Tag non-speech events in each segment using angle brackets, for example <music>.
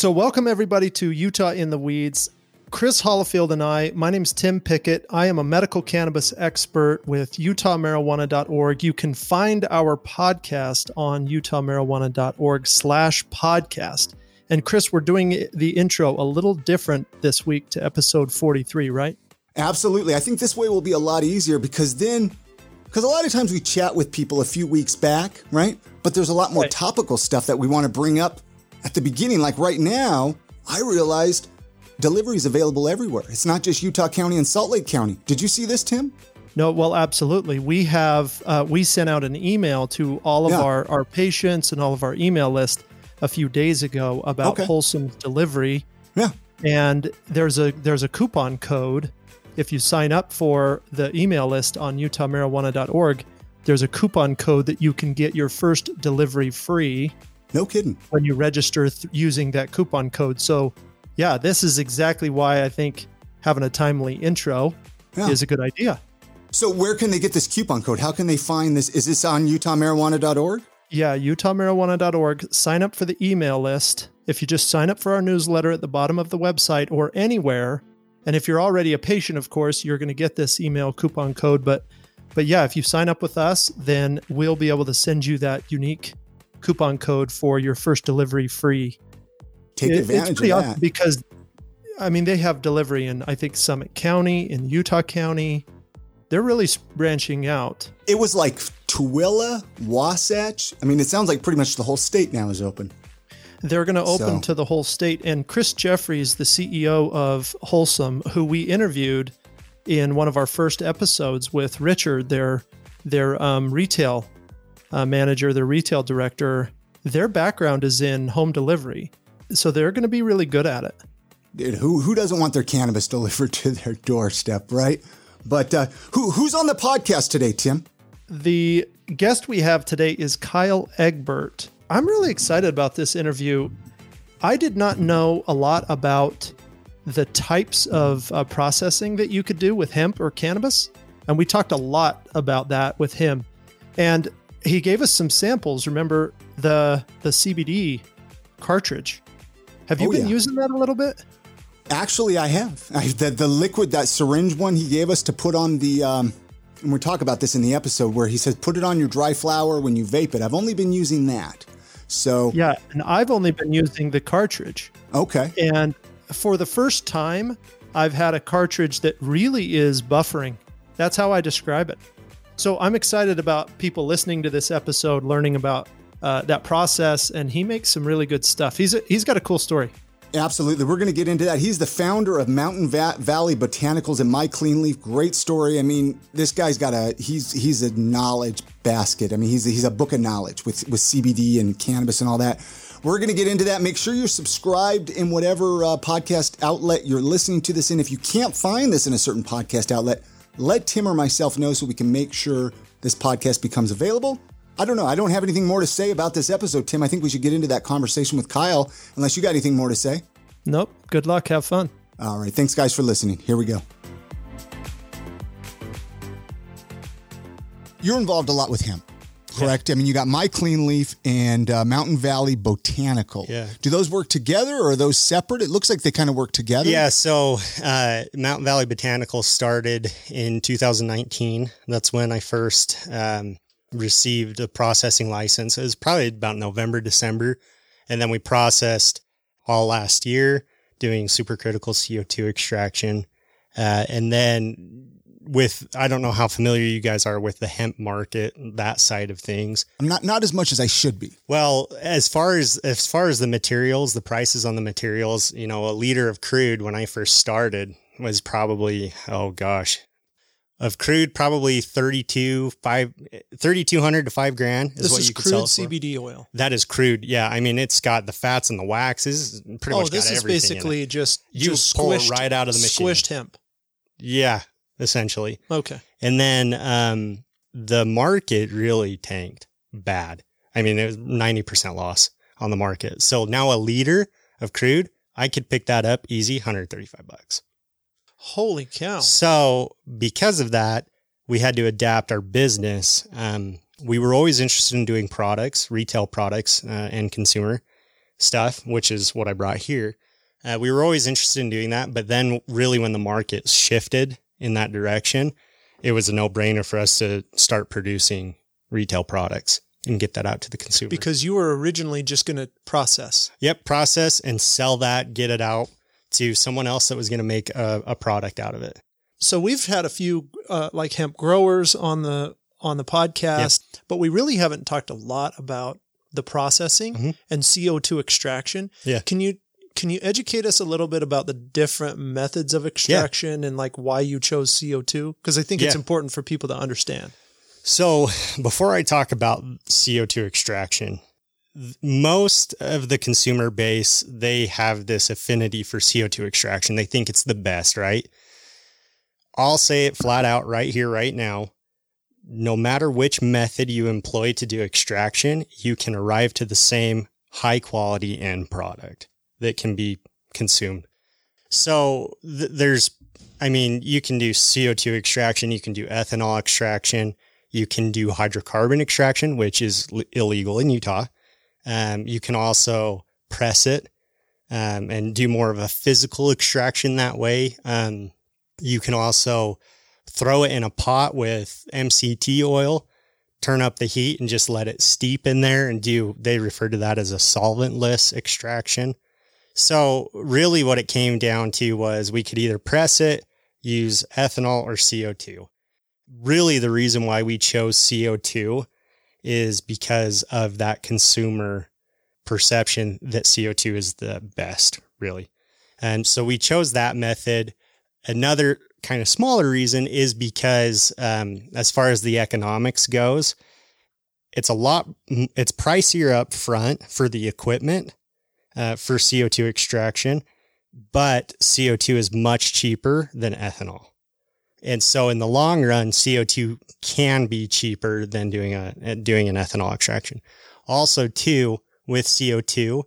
So, welcome everybody to Utah in the Weeds. Chris Hollifield and I, my name's Tim Pickett. I am a medical cannabis expert with utahmarijuana.org. You can find our podcast on utahmarijuana.org slash podcast. And Chris, we're doing the intro a little different this week to episode 43, right? Absolutely. I think this way will be a lot easier because then, because a lot of times we chat with people a few weeks back, right? But there's a lot more Right. topical stuff that we want to bring up at the beginning. Like right now, I realized delivery is available everywhere. It's not just Utah County and Salt Lake County. Did you see this, Tim? No, well, absolutely. We have uh, we sent out an email to all of Yeah. our our patients and all of our email list a few days ago about Okay. wholesome delivery, Yeah. and there's a there's a coupon code if you sign up for the email list on utahmarijuana.org. There's a coupon code that you can get your first delivery free No kidding. when you register th- using that coupon code. So, yeah, this is exactly why I think having a timely intro Yeah. is a good idea. So where can they get this coupon code? How can they find this? Is this on utahmarijuana.org? Yeah, utahmarijuana.org. Sign up for the email list. If you just sign up for our newsletter at the bottom of the website or anywhere, and if you're already a patient, of course, you're going to get this email coupon code. But, but yeah, if you sign up with us, then we'll be able to send you that unique coupon code for your first delivery free. Take It- advantage it's pretty of awesome that. because, I mean, they have delivery in I think Summit County, in Utah County. They're really branching out. It was like Tooele, Wasatch. I mean, it sounds like pretty much the whole state now is open. They're going to open So- to the whole state. And Chris Jeffries, the CEO of Wholesome, who we interviewed in one of our first episodes with Richard, their their um, retail uh, manager, their retail director, their background is in home delivery, so they're going to be really good at it. Dude, who who doesn't want their cannabis <laughs> delivered to their doorstep, right? But uh, who who's on the podcast today, Tim? The guest we have today is Kyle Egbert. I'm really excited about this interview. I did not know a lot about the types of uh, processing that you could do with hemp or cannabis. And we talked a lot about that with him. And he gave us some samples. Remember the the CBD cartridge? Have you Oh, been yeah. using that a little bit? Actually, I have I, the the liquid that syringe one he gave us to put on the. Um, and we talk about this in the episode where he says put it on your dry flower when you vape it. I've only been using that, so Yeah, and I've only been using the cartridge. okay. And for the first time, I've had a cartridge that really is buffering. That's how I describe it. So I'm excited about people listening to this episode, learning about uh, that process, and he makes some really good stuff. He's a, he's got a cool story. Absolutely. We're going to get into that. He's the founder of Mountain Va- Valley Botanicals and My Clean Leaf. Great story. I mean, this guy's got a he's he's a knowledge basket. I mean, he's he's a book of knowledge with with CBD and cannabis and all that. We're going to get into that. Make sure you're subscribed in whatever uh, podcast outlet you're listening to this in. If you can't find this in a certain podcast outlet, let Tim or myself know so we can make sure this podcast becomes available. I don't know. I don't have anything more to say about this episode, Tim. I think we should get into that conversation with Kyle, unless you got anything more to say. Nope. Good luck. Have fun. All right. Thanks, guys, for listening. Here we go. You're involved a lot with hemp, correct? I mean, you got My Clean Leaf and uh, Mountain Valley Botanical. Yeah. Do those work together or are those separate? It looks like they kind of work together. Yeah, so uh, Mountain Valley Botanical started in 2019. That's when I first um, received a processing license. It was probably about November, December. And then we processed all last year doing supercritical CO2 extraction. Uh, and then with, I don't know how familiar you guys are with the hemp market, that side of things. I'm not not as much as I should be. Well, as far as as far as the materials, the prices on the materials, you know, a liter of crude when I first started was probably oh gosh, of crude probably 32 5 3200 to 5 grand is This what is you could crude sell it for. CBD oil. That is crude. Yeah, I mean it's got the fats and the waxes, pretty oh, much this got is everything in it. basically just You just pull it squished, right out of the machine. Squished hemp. Yeah, essentially. Okay. And then um, the market really tanked bad. I mean, it was 90% loss on the market. So now a liter of crude, I could pick that up easy, 135 bucks. Holy cow. So because of that, we had to adapt our business. Um, we were always interested in doing products, retail products, uh, and consumer. stuff, which is what I brought here. Uh, we were always interested in doing that, but then really when the market shifted in that direction, it was a no brainer for us to start producing retail products and get that out to the consumer. Because you were originally just going to process. Yep, process and sell that, get it out to someone else that was going to make a, a, product out of it. So we've had a few uh, like hemp growers on the on the podcast, yep. but we really haven't talked a lot about the processing mm-hmm. and CO2 extraction. Yeah. Can you can you educate us a little bit about the different methods of extraction yeah. and like why you chose CO2? Because I think yeah. it's important for people to understand. So, before I talk about CO2 extraction, most of the consumer base, they have this affinity for CO2 extraction. They think it's the best, right? I'll say it flat out right here, right now. No matter which method you employ to do extraction, you can arrive to the same high quality end product that can be consumed. So th- there's, I mean, you can do CO2 extraction, you can do ethanol extraction, you can do hydrocarbon extraction, which is l- illegal in Utah. Um, you can also press it um, and do more of a physical extraction that way. Um, you can also throw it in a pot with MCT oil, turn up the heat, and just let it steep in there and do. They refer to that as a solventless extraction. So really, what it came down to was we could either press it, use ethanol, or CO2 really the reason why we chose CO2 is because of that consumer perception that CO2 is the best, really. And so we chose that method. Another kind of smaller reason is because, um, as far as the economics goes, it's a lot, it's pricier up front for the equipment uh, for CO2 extraction, but CO2 is much cheaper than ethanol. And so in the long run, CO2 can be cheaper than doing a, doing an ethanol extraction. Also too, with CO2,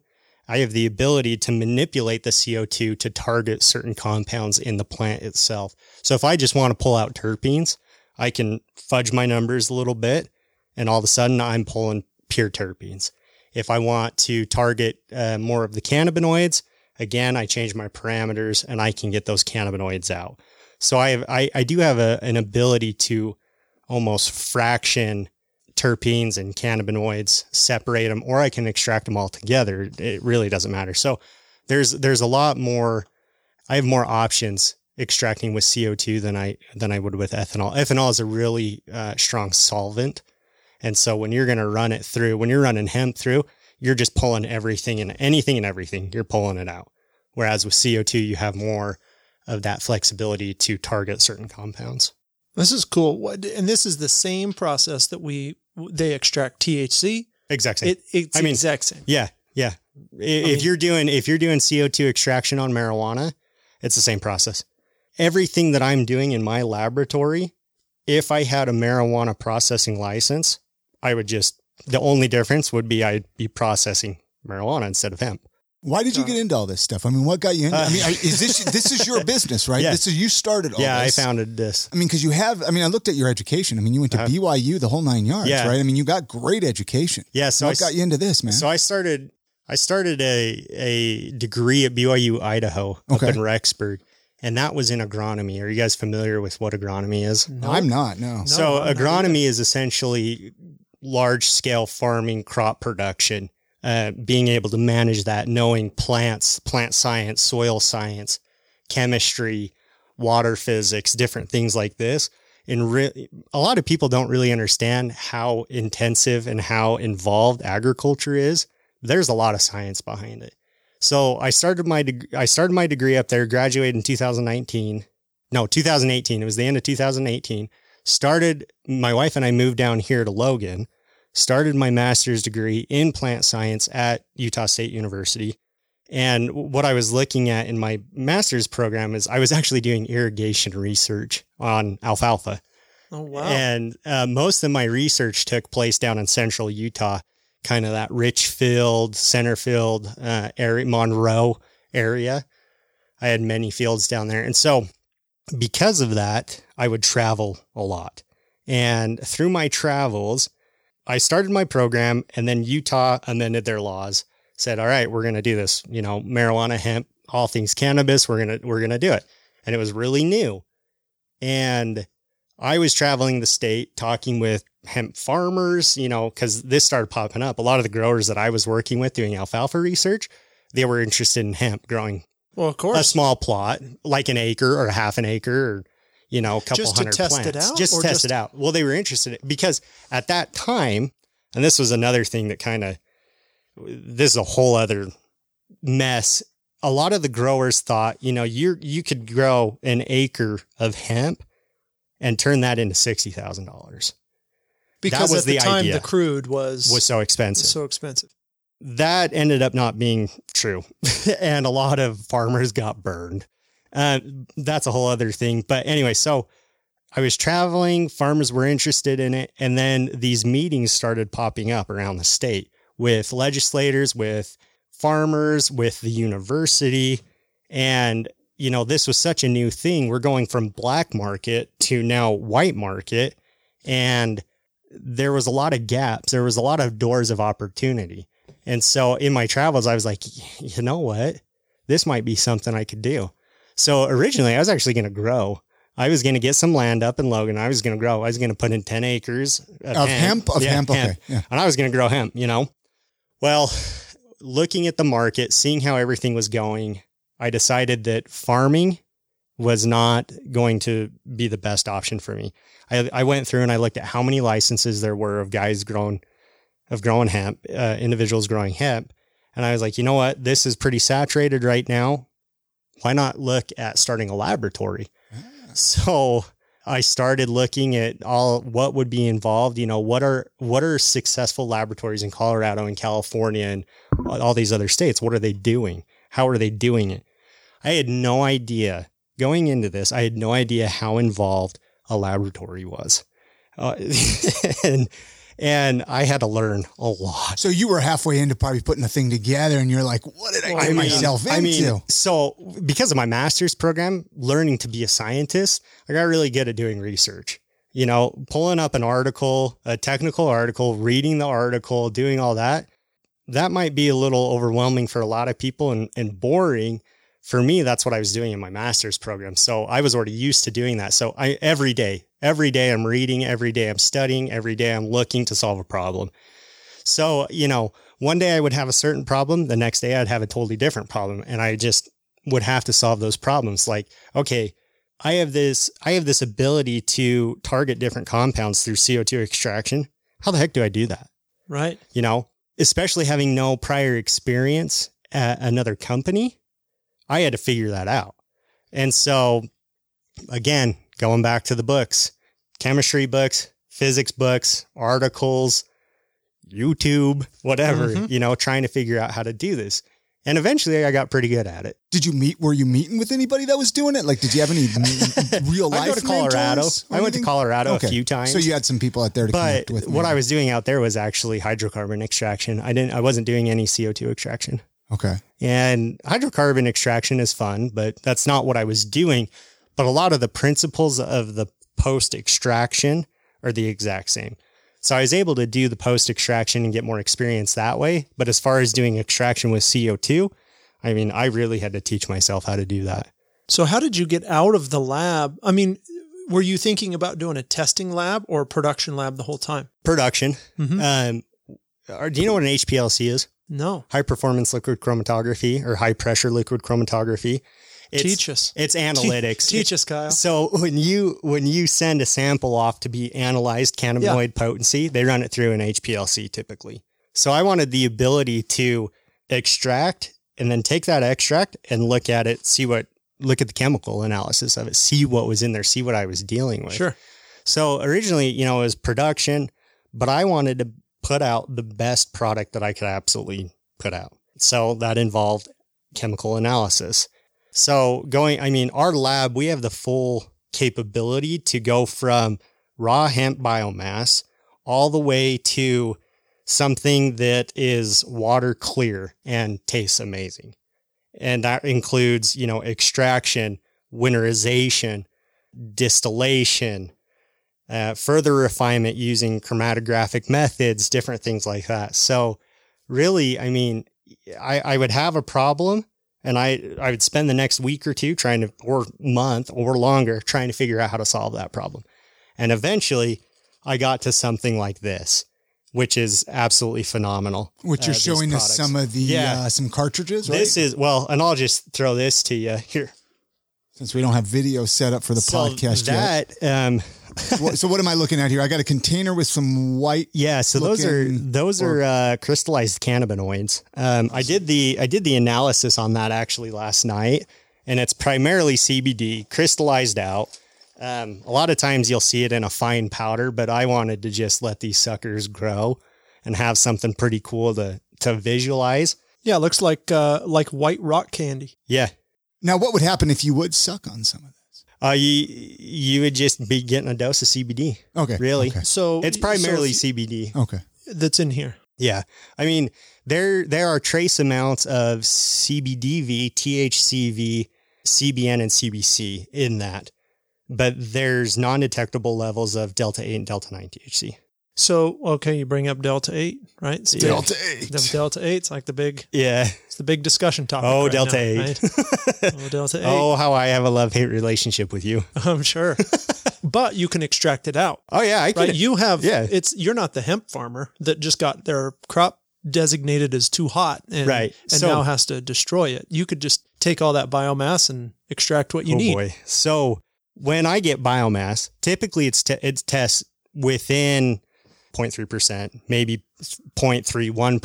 I have the ability to manipulate the CO2 to target certain compounds in the plant itself. So if I just want to pull out terpenes, I can fudge my numbers a little bit and all of a sudden I'm pulling pure terpenes. If I want to target uh, more of the cannabinoids, again, I change my parameters and I can get those cannabinoids out. So I have, I, I do have a, an ability to almost fraction terpenes and cannabinoids, separate them, or I can extract them all together. It really doesn't matter. So there's, there's a lot more, I have more options extracting with CO2 than I, than I would with ethanol. Ethanol is a really uh, strong solvent. And so when you're going to run it through, when you're running hemp through, you're just pulling everything and anything and everything. You're pulling it out. Whereas with CO2, you have more of that flexibility to target certain compounds. This is cool. And this is the same process that we they extract THC. Exact same. It, it's I mean, exact same. Yeah, yeah. If mean, you're doing if you're doing CO2 extraction on marijuana, it's the same process. Everything that I'm doing in my laboratory, if I had a marijuana processing license, I would just the only difference would be I'd be processing marijuana instead of hemp. Why did you get into all this stuff? I mean, what got you into? Uh, I mean, is this <laughs> this is your business, right? Yeah. This is you started all yeah, this. I founded this. I mean, because you have. I mean, I looked at your education. I mean, you went to uh, BYU, the whole nine yards, yeah. right? I mean, you got great education. Yeah. So what I, got you into this, man? So I started. I started a a degree at BYU Idaho okay. up in Rexburg, and that was in agronomy. Are you guys familiar with what agronomy is? No. I'm not. No. So no, agronomy is essentially large scale farming, crop production uh, being able to manage that, knowing plants, plant science, soil science, chemistry, water physics, different things like this. And re- a lot of people don't really understand how intensive and how involved agriculture is. There's a lot of science behind it. So I started my I started my degree up there, graduated in 2019. No, 2018. It was the end of 2018. Started my wife and I moved down here to Logan started my master's degree in plant science at Utah State University. And what I was looking at in my master's program is I was actually doing irrigation research on alfalfa. Oh, wow. And uh, most of my research took place down in central Utah, kind of that rich Richfield, Centerfield, uh, area, Monroe area. I had many fields down there. And so because of that, I would travel a lot. And through my travels, I started my program and then Utah amended their laws said, all right, we're going to do this, you know, marijuana, hemp, all things cannabis. We're going to, we're going to do it. And it was really new. And I was traveling the state talking with hemp farmers, you know, cause this started popping up. A lot of the growers that I was working with doing alfalfa research, they were interested in hemp growing Well, of course, a small plot, like an acre or a half an acre or, you know, a couple Just hundred test it plants. out, Just test just- it out. Well, they were interested in, because at that time, and this was another thing that kind of, this is a whole other mess. A lot of the growers thought, you know, you you could grow an acre of hemp and turn that into sixty thousand dollars. because was at the, the time idea. the crude was Was so expensive. so expensive. that ended up not being true <laughs> and a lot of farmers got burned uh, that's a whole other thing. But anyway so i was traveling farmers were interested in it and then these meetings started popping up around the state with legislators with farmers with the university. And you know this was such a new thing. We're going from black market to now white market. And there was a lot of gaps. There was a lot of doors of opportunity. And so in my travels, I was like, you know what? This might be something I could do. So originally, I was actually going to grow. I was going to get some land up in Logan. I was going to grow. I was going to put in 10 acres of, Of hemp? Of hemp, okay, yeah. And I was going to grow hemp, you know? Well, looking at the market, seeing how everything was going, I decided that farming was not going to be the best option for me. I, I went through and I looked at how many licenses there were of guys growing of growing hemp, uh, individuals growing hemp. And I was like, you know what? This is pretty saturated right now. Why not look at starting a laboratory? So I started looking at all what would be involved. You know, what are what are successful laboratories in Colorado and California and all these other states? What are they doing? How are they doing it? I had no idea going into this. I had no idea how involved a laboratory was, uh, <laughs> and and I had to learn a lot. So you were halfway into probably putting a thing together, and you're like, "What did I get myself into?" I mean, so because of my master's program, learning to be a scientist, I got really good at doing research. You know, pulling up an article, a technical article, reading the article, doing all that. That might be a little overwhelming for a lot of people and, and boring. For me, that's what I was doing in my master's program. So I was already used to doing that. So I every day, every day I'm reading, every day I'm studying, every day I'm looking to solve a problem. So, you know, one day I would have a certain problem, the next day I'd have a totally different problem. And I just would have to solve those problems. Like, okay, I have this, I have this ability to target different compounds through CO2 extraction. How the heck do I do that? Right. You know, especially having no prior experience at another company, I had to figure that out. And so again, going back to the books, chemistry books, physics books, articles, YouTube, whatever, Mhm. you know, trying to figure out how to do this. And eventually I got pretty good at it. did you meet? Were you meeting with anybody that was doing it? Like, did you have any <laughs> real life? I go to Colorado. I went to? Colorado Okay. a few times. So you had some people out there to but connect with. what maybe. I was doing out there was actually hydrocarbon extraction. I didn't I wasn't doing any CO2 extraction. okay. And hydrocarbon extraction is fun, but that's not what I was doing. But a lot of the principles of the post extraction are the exact same. So I was able to do the post extraction and get more experience that way. But as far as doing extraction with CO2, I mean, I really had to teach myself how to do that. So how did you get out of the lab? I mean, were you thinking about doing a testing lab or a production lab the whole time? Production. Mhm. Um, do you know what an HPLC is? No. High performance liquid chromatography or high pressure liquid chromatography. It's, Teach us. It's analytics. Teach us, Kyle. So when you when you send a sample off to be analyzed cannabinoid potency, they run it through an HPLC typically. So I wanted the ability to extract and then take that extract and look at it, see what look at the chemical analysis of it, see what was in there, see what I was dealing with. Sure. So originally, you know, it was production, but I wanted to put out the best product that I could absolutely put out. So that involved chemical analysis. So going, I mean, our lab, we have the full capability to go from raw hemp biomass all the way to something that is water clear and tastes amazing. And that includes, you know, extraction, winterization, distillation, uh, further refinement using chromatographic methods, different things like that. So really, I mean, I, I would have a problem and I, I would spend the next week or two trying to, or month or longer trying to figure out how to solve that problem. And eventually I got to something like this, which is absolutely phenomenal. Which uh, you're these showing us some of the Yeah. uh, some cartridges, right? This is, well, and I'll just throw this to you <laughs> here. Since we don't have video set up for the So podcast yet. um, so what am I looking at here? I got a container with some white. <laughs> Yeah, so those are those or- are uh, crystallized cannabinoids. Um, I did the I did the analysis on that actually last night, and it's primarily CBD crystallized out. Um, a lot of times you'll see it in a fine powder, but I wanted to just let these suckers grow and have something pretty cool to to visualize. Yeah, it looks like uh, like white rock candy. Yeah, Now, what would happen if you would suck on some of this? uh, you you would just be getting a dose of CBD. Okay, Really, Okay. So it's primarily so CBD. okay. that's in here. Yeah. I mean, there there are trace amounts of CBDV, THCV, CBN, and CBC in that, but there's non-detectable levels of delta 8 and delta 9 THC. So okay, you bring up delta eight, right? It's big. Delta eight. The delta eight's like the big, Yeah. it's the big discussion topic. Oh, right delta now, 8. right? <laughs> Oh, delta eight. oh, how I have a love-hate relationship with you. <laughs> I'm sure, but you can extract it out, Oh yeah, I can. right? You have, Yeah. It's you're not the hemp farmer that just got their crop designated as too hot, and, Right. and So- now has to destroy it. You could just take all that biomass and extract what you oh need. boy. So when I get biomass, typically it's te- it's tests within 0.3%, maybe 0.31%,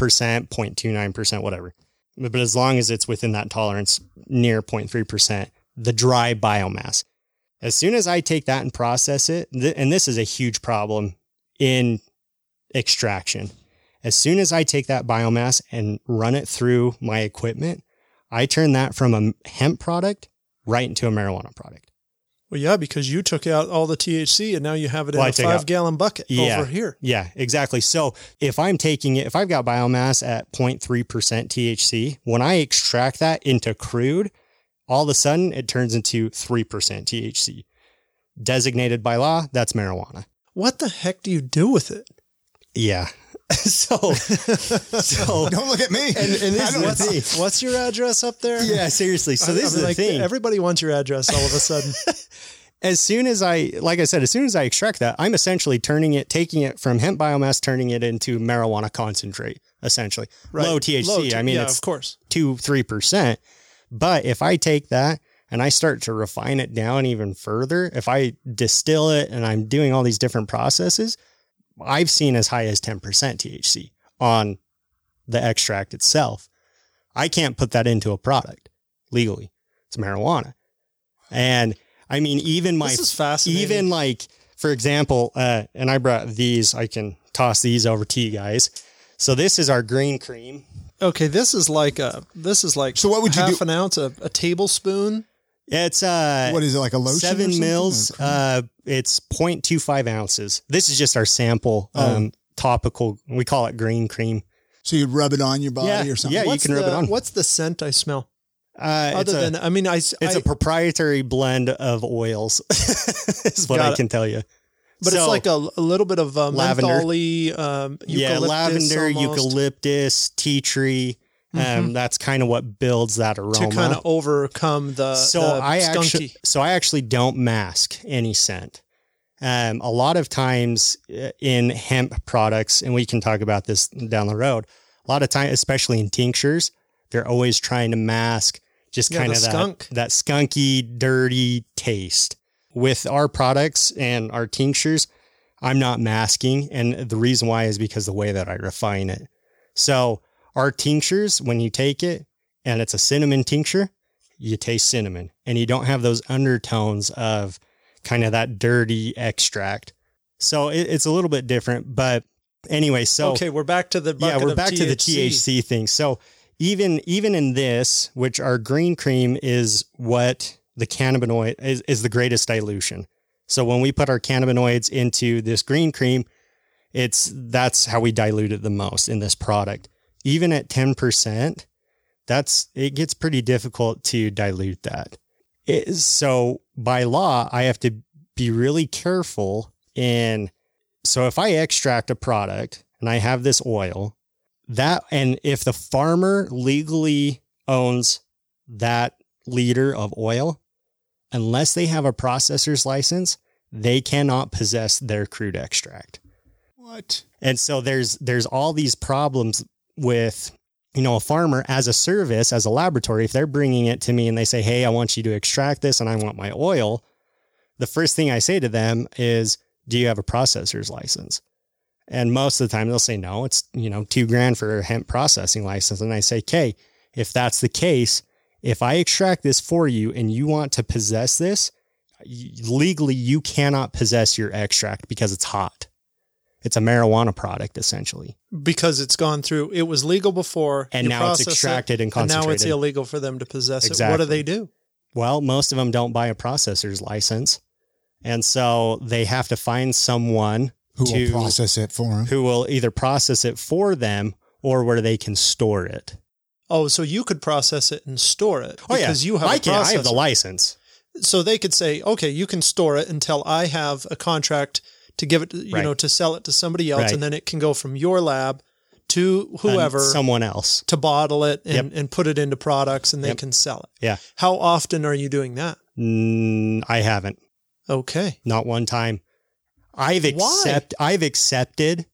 0.29%, whatever. But as long as it's within that tolerance near 0.3%, the dry biomass. As soon as I take that and process it, and this is a huge problem in extraction. As soon as I take that biomass and run it through my equipment, I turn that from a hemp product right into a marijuana product. Well, yeah, because you took out all the THC and now you have it in Well, a five gallon bucket Yeah. over here. Yeah, exactly. So if I'm taking it, if I've got biomass at 0.3% THC, when I extract that into crude, all of a sudden it turns into 3% THC. Designated by law, that's marijuana. What the heck do you do with it? Yeah. <laughs> so, so, Don't look at me. and, and this don't- is the thing. What's your address up there? Yeah, seriously. So this I is the like, thing. Everybody wants your address all of a sudden. <laughs> as soon as I, like I said, as soon as I extract that, I'm essentially turning it, taking it from hemp biomass, turning it into marijuana concentrate, essentially. right. Low THC. Low T- I mean, yeah, it's of course. two, three percent. But if I take that and I start to refine it down even further, if I distill it and I'm doing all these different processes, I've seen as high as 10% THC on the extract itself. I can't put that into a product legally. It's marijuana. And I mean, even my, This is fascinating. even like, for example, uh, and I brought these, I can toss these over to you guys. So this is our green cream. Okay, this is like a this is like So what would you half do- an ounce, a, a tablespoon. It's uh What is it like a lotion? seven mils. Or cream? Uh, it's 0.25 ounces. This is just our sample Oh. um, topical. We call it green cream. so you'd rub it on your body Yeah, or something. yeah, you What's can rub it on. What's the scent I smell? Uh, Other than I mean, I s- it's I- a proprietary blend of oils. <laughs> is what Got I it. can tell you. but So, it's like a, a little bit of uh, Lavender. mentholy, um, yeah, lavender, almost, eucalyptus, tea tree. Um, that's kind of what builds that aroma. to kind of overcome the so the I skunky. actually so I actually don't mask any scent. Um, a lot of times uh, in hemp products, and we can talk about this down the road. A lot of time, especially in tinctures, they're always trying to mask just Yeah, kind of that, skunk. that skunky, dirty taste. With our products and our tinctures, I'm not masking, and the reason why is because the way that I refine it. So our tinctures, when you take it and it's a cinnamon tincture, you taste cinnamon and you don't have those undertones of kind of that dirty extract. So it, it's a little bit different, but anyway, so okay, we're back to the yeah, we're back to the THC. THC thing. So even even in this, which our green cream is what the cannabinoid is, is the greatest dilution. So when we put our cannabinoids into this green cream, it's that's how we dilute it the most in this product. Even at 10%, that's it gets pretty difficult to dilute that. It, so by law, I have to be really careful in so if I extract a product and I have this oil, that and if the farmer legally owns that liter of oil, unless they have a processor's license, they cannot possess their crude extract. What? And so there's there's all these problems with you know a farmer as a service as a laboratory if they're bringing it to me and they say hey I want you to extract this and I want my oil the first thing I say to them is do you have a processor's license? And most of the time they'll say no it's you know 2 grand for a hemp processing license. And I say okay if that's the case if I extract this for you and you want to possess this legally you cannot possess your extract because it's hot it's a marijuana product essentially. Because it's gone through, it was legal before, and now it's extracted it, and concentrated. And now it's illegal for them to possess exactly. it. What do they do? Well, most of them don't buy a processor's license, and so they have to find someone who to, will process it for them, who will either process it for them or where they can store it. Oh, so you could process it and store it oh, because yeah. you have I a can. I have the license. So they could say, okay, you can store it until I have a contract to give it, you Right. know, to sell it to somebody else, Right. and then it can go from your lab to And whoever someone else. to bottle it and, Yep. and put it into products, and they Yep. can sell it. Yeah. How often are you doing that? Mm, I haven't. Okay. Not one time. I've Why? I've accepted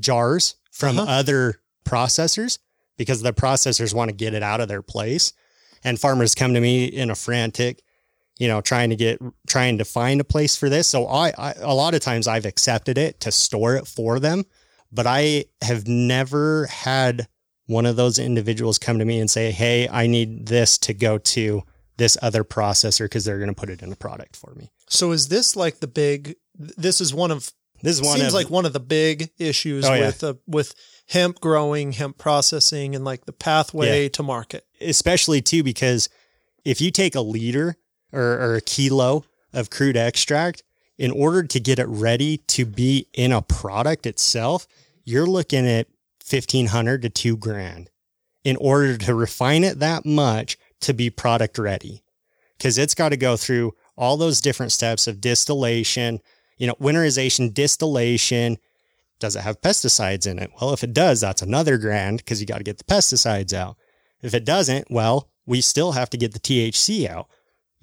jars from Uh-huh. other processors because the processors want to get it out of their place. And farmers come to me in a frantic, you know, trying to get trying to find a place for this. So I, I a lot of times I've accepted it to store it for them, but I have never had one of those individuals come to me and say, "Hey, I need this to go to this other processor because they're going to put it in a product for me." So is this like the big? This is one of This is one seems of like one of the big issues Oh, yeah. with uh, with hemp growing, hemp processing, and like the pathway to market. especially too because if you take a liter or, or a kilo of crude extract in order to get it ready to be in a product itself you're looking at 1500 to 2 grand in order to refine it that much to be product ready. Because it's got to go through all those different steps of distillation you know winterization distillation. Does it have pesticides in it? Well if it does that's another grand because you got to get the pesticides out. If it doesn't, well, we still have to get the THC out.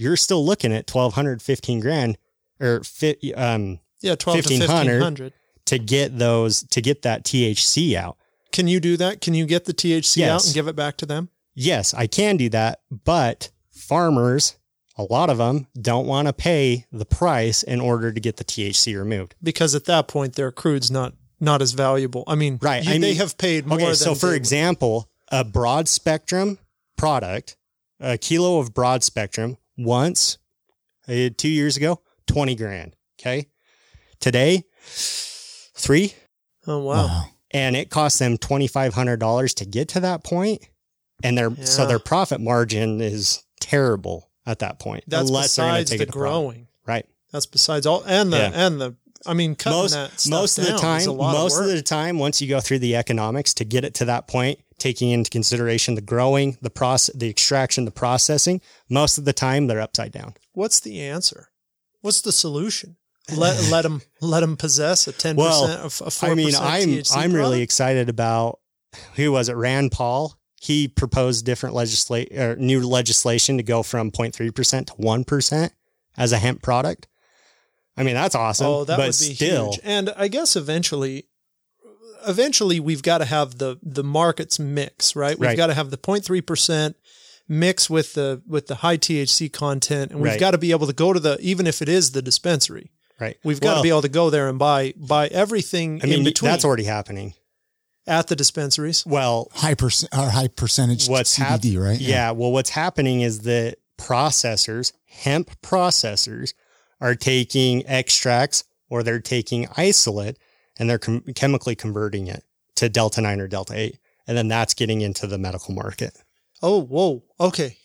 You're still looking at 1200, 15 grand or fi- um, Yeah, twelve to 1500. fifteen hundred. to get those, to get that THC out. Can you do that? Can you get the THC out and give it back to them? Yes, I can do that, but farmers, a lot of them don't want to pay the price in order to get the THC removed. Because at that point, their crude's not not as valuable. I mean, Right, you- I they mean- have paid more. Okay, than so for they- example, a broad spectrum product, a kilo of broad spectrum once uh, two years ago, 20 grand. Okay. Today, three. oh wow. And it costs them $2,500 to get to that point, And their so Yeah. their profit margin is terrible at that point. That's unless besides take the it to product. growing. Right. That's besides all and the Yeah. and the. I mean, cutting most that stuff most of the down is time a lot most of, of, the time once you go through the economics to get it to that point taking into consideration the growing the process the extraction the processing most of the time they're upside down What's the answer? What's the solution? Let <laughs> let them let them possess a ten Well, percent of a four i mean percent i'm THC i'm really excited about who was it rand paul he proposed different legislate or new legislation to go from 0.3% to 1% as a hemp product i mean that's awesome Oh, that but would be still huge. And I guess eventually, eventually we've got to have the the markets mix, right? We've Right. got to have the 0.3 percent mix with the with the high THC content, and we've Right. got to be able to go to the even if it is the dispensary, right we've got to be able to go there and buy buy everything i mean in between that's already happening at the dispensaries. well high percent or high percentage what's CBD, happening? right? Yeah. Well, what's happening is that processors, hemp processors, are taking extracts or they're taking isolate and they're com- chemically converting it to delta nine or delta eight, and then that's getting into the medical market. Oh, whoa, okay.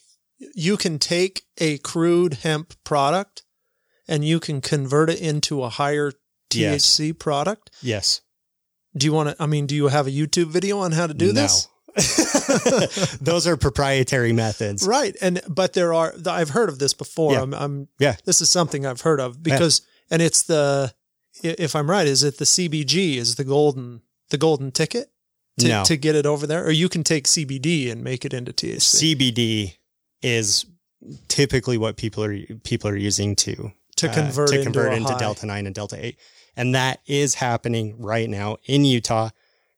You can take a crude hemp product and you can convert it into a higher Yes. THC product. Yes. Do you want to? I mean, do you have a YouTube video on how to do this? No. <laughs> Those are proprietary methods. Right, and but there are. I've heard of this before. Yeah. I'm, I'm. Yeah. This is something I've heard of because, and it's the. If I'm right, is it the CBG is the golden the golden ticket? to, No. to get it over there, or you can take CBD and make it into THC CBD is typically what people are people are using to to uh, convert, to into, convert a into delta 9 and delta 8 and that is happening right now in utah.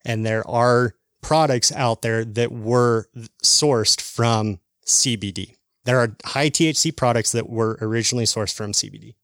And there are products out there that were sourced from cbd there are high thc products that were originally sourced from cbd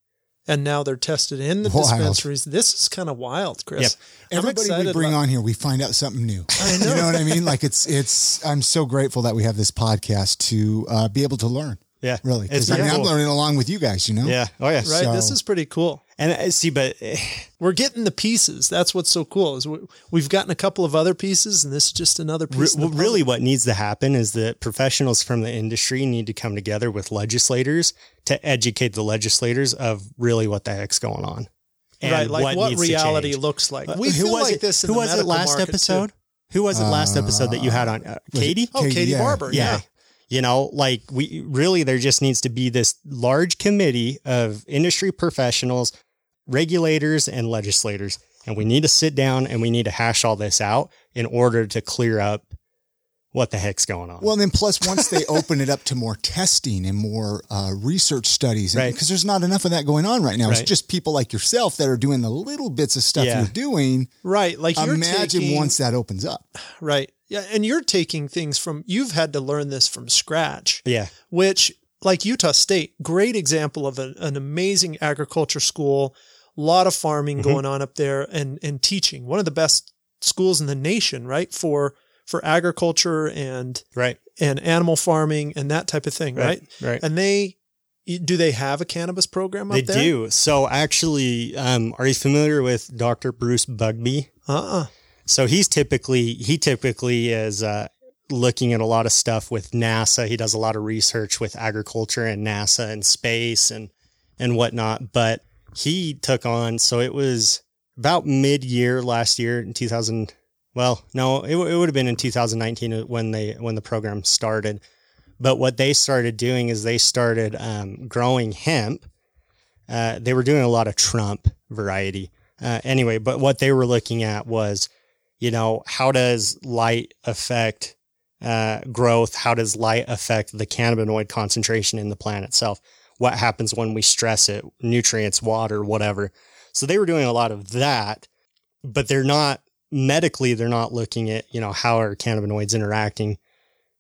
and now they're tested in the Wild. dispensaries. This is kind of wild, Chris. Yep. Everybody we bring about- on here, we find out something new. I know. You know what I mean? Like it's it's. I'm so grateful that we have this podcast to uh, be able to learn. yeah Really, it's because I mean, pretty I'm learning along with you guys. You know. yeah oh yeah Right. this is pretty cool. and uh, see but eh, We're getting the pieces. That's what's so cool is we, we've gotten a couple of other pieces, and this is just another piece. in the well, really what needs to happen is that professionals from the industry need to come together with legislators to educate the legislators of really what the heck's going on and right? Like what, needs reality change. looks like. Uh, We who feel was like it? this. In who the was it last market, too. episode who was it last episode that you had on uh, was it- katie Oh, Katie yeah. Barber. yeah. Yeah. You know, like we really, there just needs to be this large committee of industry professionals, regulators, and legislators. And we need to sit down and we need to hash all this out in order to clear up what the heck's going on. Well, then plus once they open it up to more testing and more uh, research studies, Right. because there's not enough of that going on right now. It's just people like yourself that are doing the little bits of stuff Yeah. you're doing. Right. Like you're Imagine taking, once that opens up. Right. Yeah. And you're taking things from, you've had to learn this from scratch, yeah. which, like Utah State, great example of an, an amazing agriculture school, a lot of farming Mm-hmm. going on up there and, and teaching. One of the best schools in the nation, right? For, for agriculture and, Right. and animal farming and that type of thing, right? Right. And they, do they have a cannabis program up They there? do. So actually, um, are you familiar with Dr. Bruce Bugbee? Uh-uh. So he's typically he typically is uh, looking at a lot of stuff with NASA. He does a lot of research with agriculture and NASA and space and and whatnot. But he took on so it was about mid year last year in 2000. Well, no, it, w- it would have been in 2019 when they when the program started. But what they started doing is they started um, growing hemp. Uh, they were doing a lot of Trump variety. Uh, anyway, but what they were looking at was you know, how does light affect uh, growth? How does light affect the cannabinoid concentration in the plant itself? What happens when we stress it, nutrients, water, whatever. So they were doing a lot of that, but they're not medically, they're not looking at, you know, how are cannabinoids interacting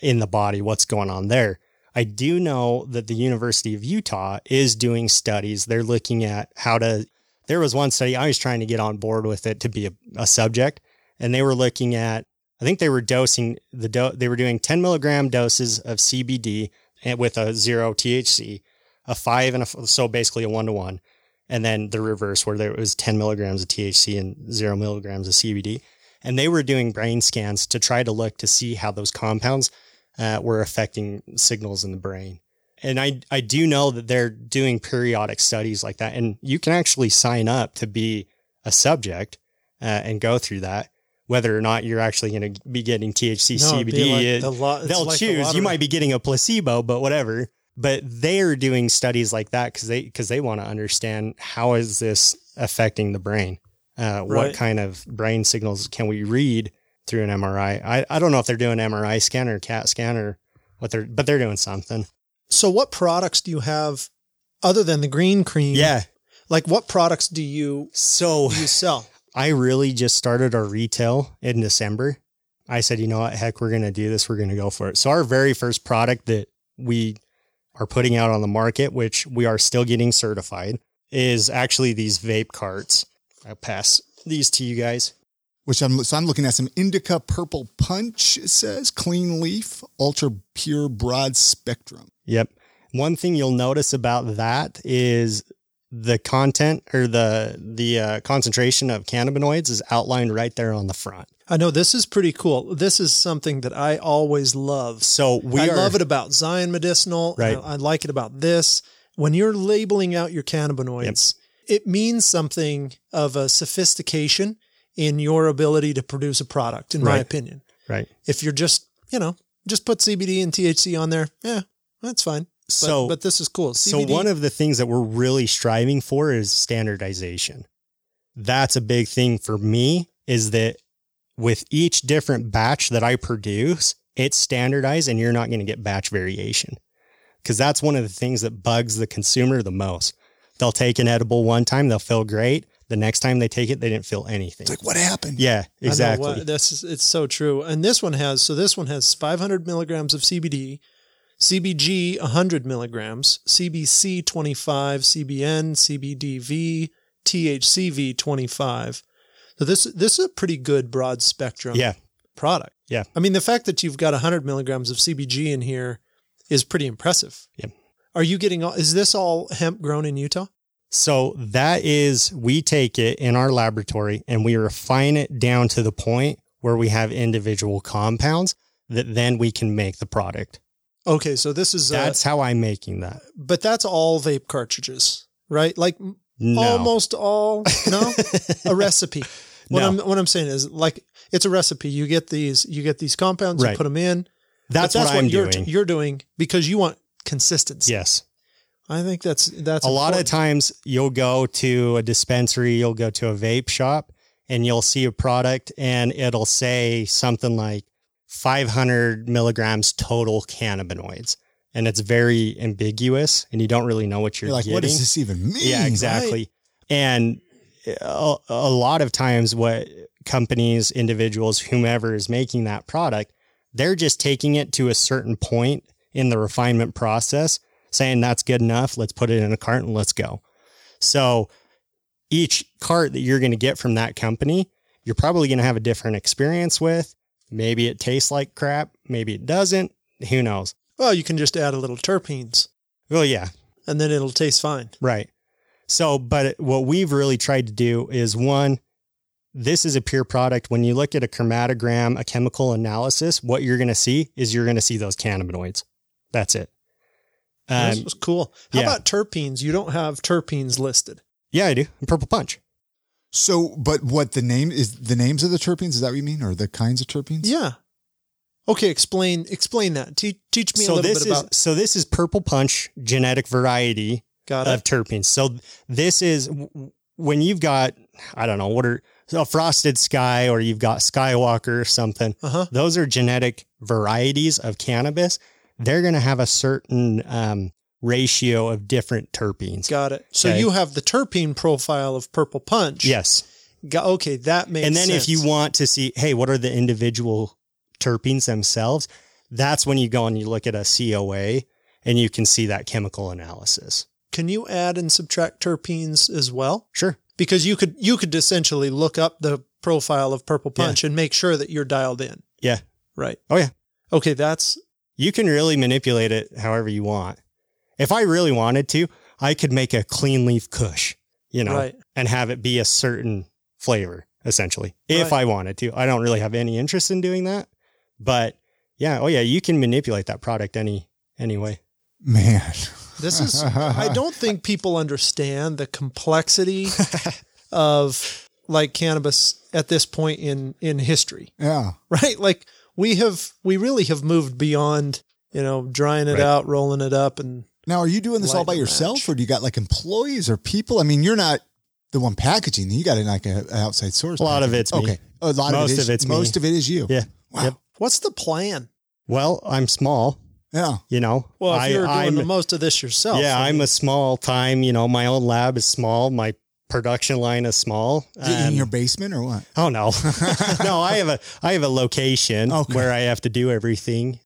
in the body, what's going on there. I do know that the University of Utah is doing studies. They're looking at how to, there was one study, I was trying to get on board with it to be a, a subject and they were looking at I think they were dosing the do- they were doing 10 milligram doses of CBD with a zero THC, a five and a so basically a one to one, and then the reverse where there was 10 milligrams of THC and zero milligrams of CBD, and they were doing brain scans to try to look to see how those compounds uh, were affecting signals in the brain. And I I do know that they're doing periodic studies like that, and you can actually sign up to be a subject uh, and go through that whether or not you're actually going to be getting THC, No, CBD. like it- the lo- they'll like the choose. You might be getting a placebo, but whatever. But they're doing studies like that because they because they want to understand how is this affecting the brain. Uh, Right. What kind of brain signals can we read through an MRI? I, I don't know if they're doing MRI scan or CAT scan or what they're, but they're doing something. So what products do you have other than the green cream? Yeah. Like what products do you So do you sell? <laughs> I really just started our retail in December. I said, you know what, heck, we're going to do this. We're going to go for it. So our very first product that we are putting out on the market, which we are still getting certified, is actually these vape carts. I'll pass these to you guys. Which I'm so I'm looking at some indica purple punch. It says clean leaf, ultra pure broad spectrum. Yep. One thing you'll notice about that is the content or the the uh, concentration of cannabinoids is outlined right there on the front. I know this is pretty cool. This is something that I always love. So we I are love it about Zion Medicinal. Right. I, I like it about this. When you're labeling out your cannabinoids, it means something of a sophistication in your ability to produce a product, in my opinion. right. If you're just, you know, just put CBD and THC on there, yeah, that's fine. But, So but this is cool. So one of the things that we're really striving for is standardization. That's a big thing for me is that with each different batch that I produce, it's standardized and you're not going to get batch variation. Cause that's one of the things that bugs the consumer the most. They'll take an edible one time, they'll feel great. The next time they take it, they didn't feel anything. It's like, what happened? yeah, I know exactly. what- this is, it's so true. And this one has so this one has 500 milligrams of CBD, CBG 100 milligrams, CBC 25, CBN, CBDV, THCV 25. So this this is a pretty good broad spectrum yeah. product. Yeah. I mean, the fact that you've got 100 milligrams of CBG in here is pretty impressive. Yeah. Are you getting all? Is this all hemp grown in Utah? So that is, we take it in our laboratory and we refine it down to the point where we have individual compounds that then we can make the product. Okay, so this is uh, That's how I'm making that. but that's all vape cartridges, right? Like No. almost all. No, <laughs> a recipe. What No. I'm what I'm saying is like it's a recipe. You get these you get these compounds, you put them in. That's, but what I'm you're doing. you're doing because you want consistency. yes. I think that's that's a lot of times you'll go to a dispensary, you'll go to a vape shop and you'll see a product and it'll say something like 500 milligrams total cannabinoids. And it's very ambiguous and you don't really know what you're, You're like, getting. what does this even mean? Yeah, exactly. And a, a lot of times, what companies, individuals, whomever is making that product, they're just taking it to a certain point in the refinement process, saying that's good enough. Let's put it in a cart and let's go. So each cart that you're going to get from that company, you're probably going to have a different experience with. Maybe it tastes like crap. Maybe it doesn't. Who knows? Well, you can just add a little terpenes Well, yeah, and then it'll taste fine. Right. So, but what we've really tried to do is one, this is a pure product. When you look at a chromatogram, a chemical analysis, what you're going to see is you're going to see those cannabinoids. That's it. this Um, was cool. How yeah. about terpenes? You don't have terpenes listed. yeah, I do. Purple punch. So, but what the name is the names of the terpenes? Is that what you mean? Or the kinds of terpenes? Yeah. Okay, explain explain that. Te- teach me a little this bit is about. so this is purple punch genetic variety Got of terpenes. So this is when you've got I don't know what are a frosted sky or you've got Skywalker or something. Uh huh. those are genetic varieties of cannabis. They're going to have a certain um, ratio of different terpenes. Got it. So Okay. you have the terpene profile of Purple Punch. Yes. Got, okay, that makes and then sense. if you want to see, hey, what are the individual terpenes themselves? That's when you go and you look at a COA and you can see that chemical analysis. can you add and subtract terpenes as well? Sure. Because you could you could essentially look up the profile of Purple Yeah. Punch and make sure that you're dialed in. Yeah. Right. Oh, yeah. Okay, that's You can really manipulate it however you want. If I really wanted to, I could make a clean leaf kush, you know, Right. and have it be a certain flavor, essentially. If Right. I wanted to. I don't really have any interest in doing that. But yeah, oh yeah, you can manipulate that product any anyway. Man. <laughs> this is I don't think people understand the complexity <laughs> of like cannabis at this point in in history. Yeah. right? Like we have, we really have moved beyond, you know, drying it Right. out, rolling it up, and Now, are you doing this all Light by yourself match. or do you got like employees or people? I mean, you're not the one packaging. You got like a, an outside source. A lot of packaging. it's me. Okay. A lot Most of it is, of it's me. most of it is you. Yeah. Wow. Yep. what's the plan? Well, I'm small, Yeah. you know. Well, if you're doing I'm, the most of this yourself, yeah, I I'm mean, a small time, you know, my own lab is small. My production line is small. Is in your basement or what? Oh no, <laughs> <laughs> no! I have a I have a location Okay. where I have to do everything,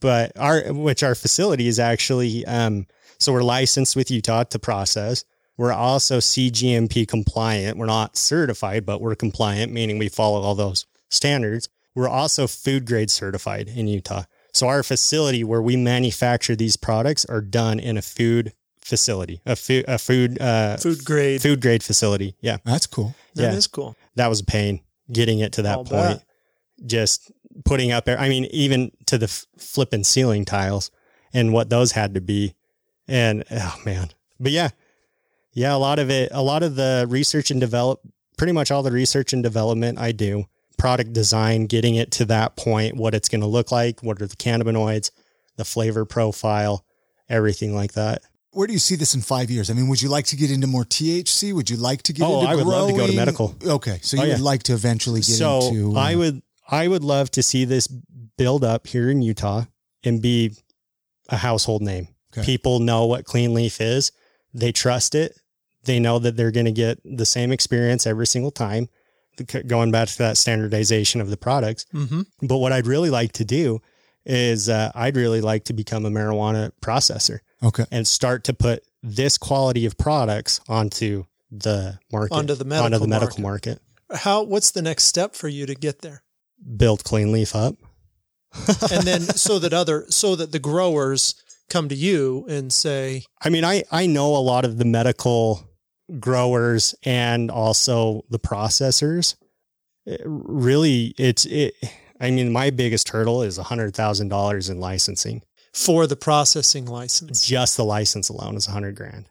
but our which our facility is actually um so we're licensed with Utah to process. We're also CGMP compliant. We're not certified, but we're compliant, meaning we follow all those standards. We're also food grade certified in Utah. So our facility where we manufacture these products are done in a food facility, a food a food uh, food grade. food grade facility. Yeah That's cool. That is yeah. cool. that was a pain getting it to that I'll point. bet. Just putting up there. I mean, even to the f- flipping ceiling tiles and what those had to be. And oh man, but yeah, yeah, a lot of it, a lot of the research and develop, pretty much all the research and development I do, product design, getting it to that point, what it's going to look like, what are the cannabinoids, the flavor profile, everything like that. Where do you see this in five years? I mean, would you like to get into more THC? Would you like to get Oh, into I would love to go to medical. Okay, so you Oh, would like to eventually get so into. uh, I would I would love to see this build up here in Utah and be a household name. Okay. People know what Clean Leaf is. They trust it. They know that they're going to get the same experience every single time. Going back to that standardization of the products. Mm-hmm. But what I'd really like to do is uh, I'd really like to become a marijuana processor Okay. and start to put this quality of products onto the market, Onto the medical onto the medical market. How? What's the next step for you to get there? Build Clean Leaf up. And then <laughs> so that other so that the growers come to you and say, I mean, I, I know a lot of the medical growers and also the processors. It really, it's it. I mean, my biggest hurdle is a hundred thousand dollars in licensing. for the processing license. Just the license alone is a hundred grand.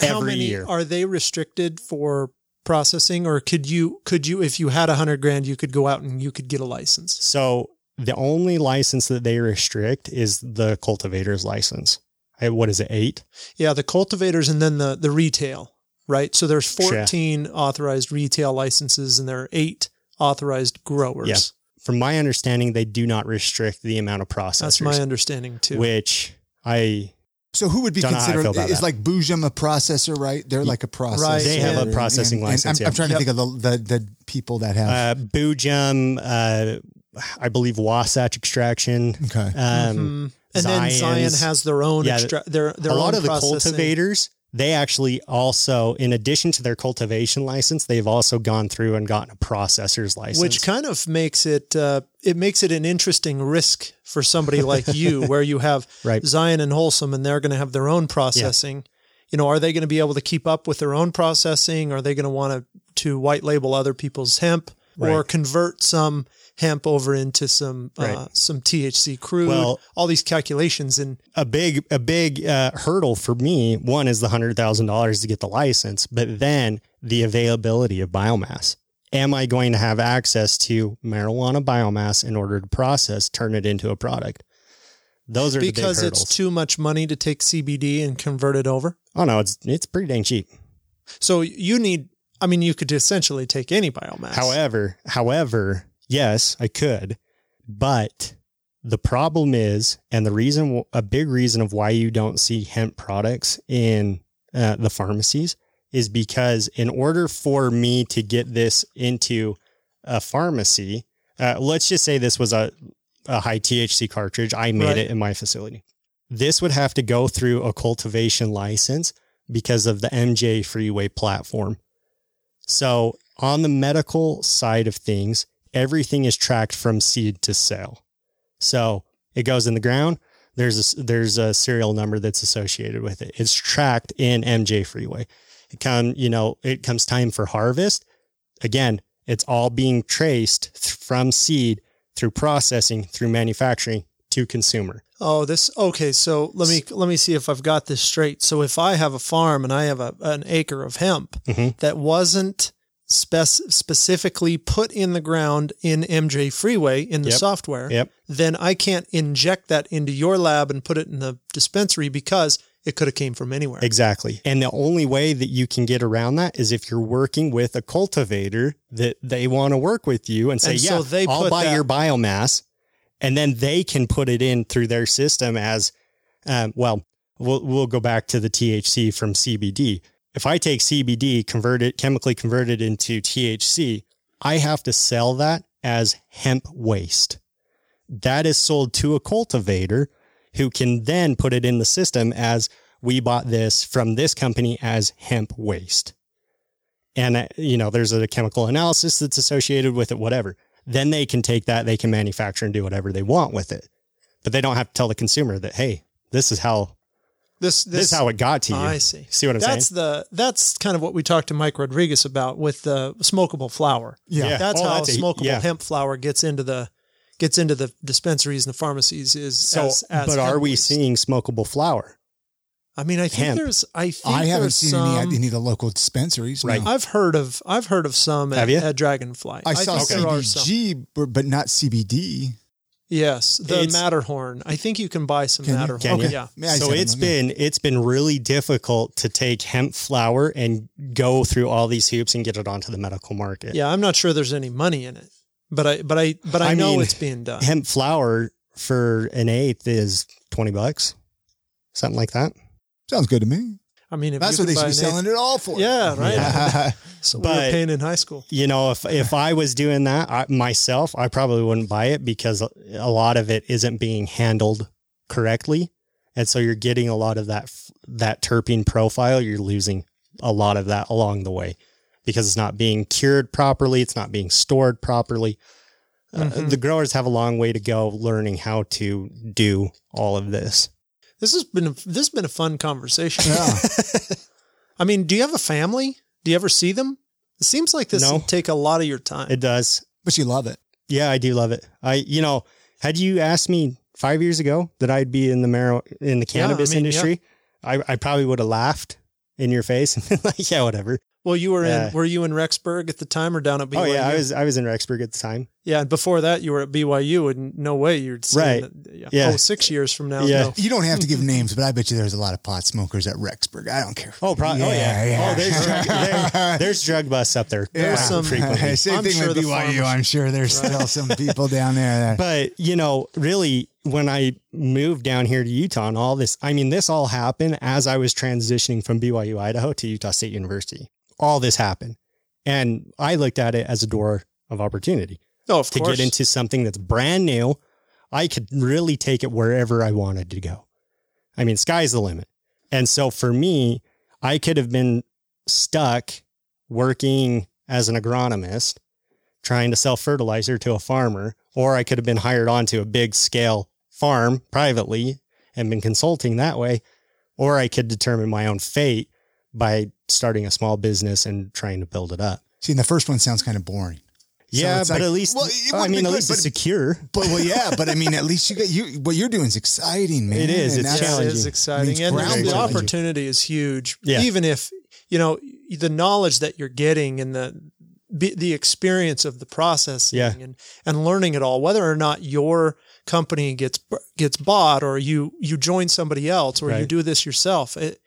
How every many year. are they restricted for processing, or could you could you if you had a hundred grand, you could go out and you could get a license? So the only license that they restrict is the cultivator's license. I- What is it? Eight. Yeah, the cultivators and then the the retail, right? So there's Sure. 14 authorized retail licenses and there are eight authorized growers. Yeah. From my understanding, they do not restrict the amount of processors. That's my understanding too. which I So who would be Don't know how I considered? feel Is that. like Boojum a processor, right? They're like a processor. Right. They have a processing and- and license, I'm, yeah. I'm trying to Yep. think of the, the the people that have. uh, Boojum, uh, I believe Wasatch Extraction. okay. Um, Mhm. and then Zion has their own Yeah, extra their their a lot own of the cultivators, they actually also, in addition to their cultivation license, they've also gone through and gotten a processor's license. which kind of makes it uh, it makes it an interesting risk for somebody <laughs> like you, where you have Right. Zion and Wholesome, and they're going to have their own processing. You know, are they going to be able to keep up with their own processing? Are they going to want to to white label other people's hemp or convert some hemp over into some uh, some THC crude? Well- all these calculations and a big a big uh, hurdle for me one is the hundred thousand dollars to get the license but then the availability of biomass am i going to have access to marijuana biomass in order to process turn it into a product those are because it's too much money to take CBD and convert it over. oh no it's it's pretty dang cheap So you need. I mean, you could essentially take any biomass. however however yes i could but the problem is and the reason a big reason of why you don't see hemp products in uh, the pharmacies is because in order for me to get this into a pharmacy uh, let's just say this was a, a high thc cartridge i made Right. it in my facility this would have to go through a cultivation license because of the mj freeway platform so on the medical side of things, everything is tracked from seed to sale. So it goes in the ground. There's a, there's a serial number that's associated with it. It's tracked in MJ Freeway. It come you know it comes time for harvest. Again, it's all being traced th- from seed through processing through manufacturing to consumer. Oh, this okay. So let me let me see if I've got this straight. So if I have a farm and I have a, an acre of hemp Mhm. that wasn't spec- specifically put in the ground in MJ Freeway in the Yep. software, Yep. then I can't inject that into your lab and put it in the dispensary because it could have came from anywhere. Exactly. And the only way that you can get around that is if you're working with a cultivator that they want to work with you and say, And yeah, so they I'll put buy that- your biomass. And then they can put it in through their system as, um, well, we'll, we'll go back to the THC from CBD. If I take CBD, convert it, chemically convert it into THC, I have to sell that as hemp waste. That is sold to a cultivator who can then put it in the system as we bought this from this company as hemp waste. And, uh, you know, there's a chemical analysis that's associated with it, whatever. Then they can take that, they can manufacture and do whatever they want with it. But they don't have to tell the consumer that, hey, this is how This this, is how it got to you. I see. See what I'm that's saying? the that's kind of what we talked to Mike Rodriguez about with the smokable flower. Yeah. Yeah. That's Oh, how that's a- smokable yeah. hemp flower gets into the gets into the dispensaries and the pharmacies is So, as, as but are we waste. seeing smokable flour? I mean, I think hemp? there's I think I haven't seen some, any at any of the local dispensaries. no. Right. I've heard of I've heard of some at, you? at Dragonfly. I saw think there are some. CBG, but but not CBD. Yes, the It's- Matterhorn. I think you can buy some Can you? Matterhorn. Can you? Yeah. Yeah, so said it's them, yeah. been it's been really difficult to take hemp flower and go through all these hoops and get it onto the medical market. Yeah, I'm not sure there's any money in it, but I but I but I, I know mean, it's being done. Hemp flower for an eighth is twenty bucks, something like that. Sounds good to me. I mean, if That's what they can should be buy selling it all for. Yeah, <laughs> right. Yeah. So we were paying in high school. You know, if if I was doing that I, myself, I probably wouldn't buy it because a lot of it isn't being handled correctly, and so you're getting a lot of that that terpene profile. You're losing a lot of that along the way because it's not being cured properly. It's not being stored properly. Uh, Mhm. the growers have a long way to go learning how to do all of this. This has been a, this has been a fun conversation. Yeah. <laughs> I mean, do you have a family? Do you ever see them? It seems like this No. would take a lot of your time. It does. but you love it. Yeah, I do love it. I, you know, had you asked me five years ago that I'd be in the mar- in the Yeah, I cannabis mean, industry, I, I probably would have laughed in your face <laughs> and been like, yeah, whatever. Well, you were Yeah. in were you in Rexburg at the time or down at BYU? Oh yeah, I was I was in Rexburg at the time. Yeah, and before that you were at BYU, and no way you'd say Right. that- yeah. Yeah. Oh, six years from now. Yeah. no. You don't have to give names, but I bet you there's a lot of pot smokers at Rexburg. I don't care. Oh, probably. oh yeah. Yeah, Oh, there's drug, <laughs> there, there's drug busts up there. There's some- frequently. <laughs> Same I'm thing sure with BYU. farmers- I'm sure there's still some people down there. That, <laughs> But you know, really, when I moved down here to Utah and all this, I mean, this all happened as I was transitioning from BYU Idaho to Utah State University. All this happened, and I looked at it as a door of opportunity Oh, of to course. get into something that's brand new. I could really take it wherever I wanted to go. I mean, sky's the limit. And so for me, I could have been stuck working as an agronomist, trying to sell fertilizer to a farmer, or I could have been hired onto a big scale farm privately and been consulting that way, or I could determine my own fate by starting a small business and trying to build it up. see, and the first one sounds kind of boring. Yeah, it's but like- at least, well, it I mean, be at good, least it's secure. But well, yeah, but I mean, at least you get you. What you're doing is exciting, man. It is, And it's that's- Yeah, it challenging. is exciting, Means and the challenging. opportunity is huge. Yeah. Even if you know the knowledge that you're getting and the the experience of the processing Yeah. and and learning it all, whether or not your company gets gets bought or you you join somebody else or you do this yourself, it,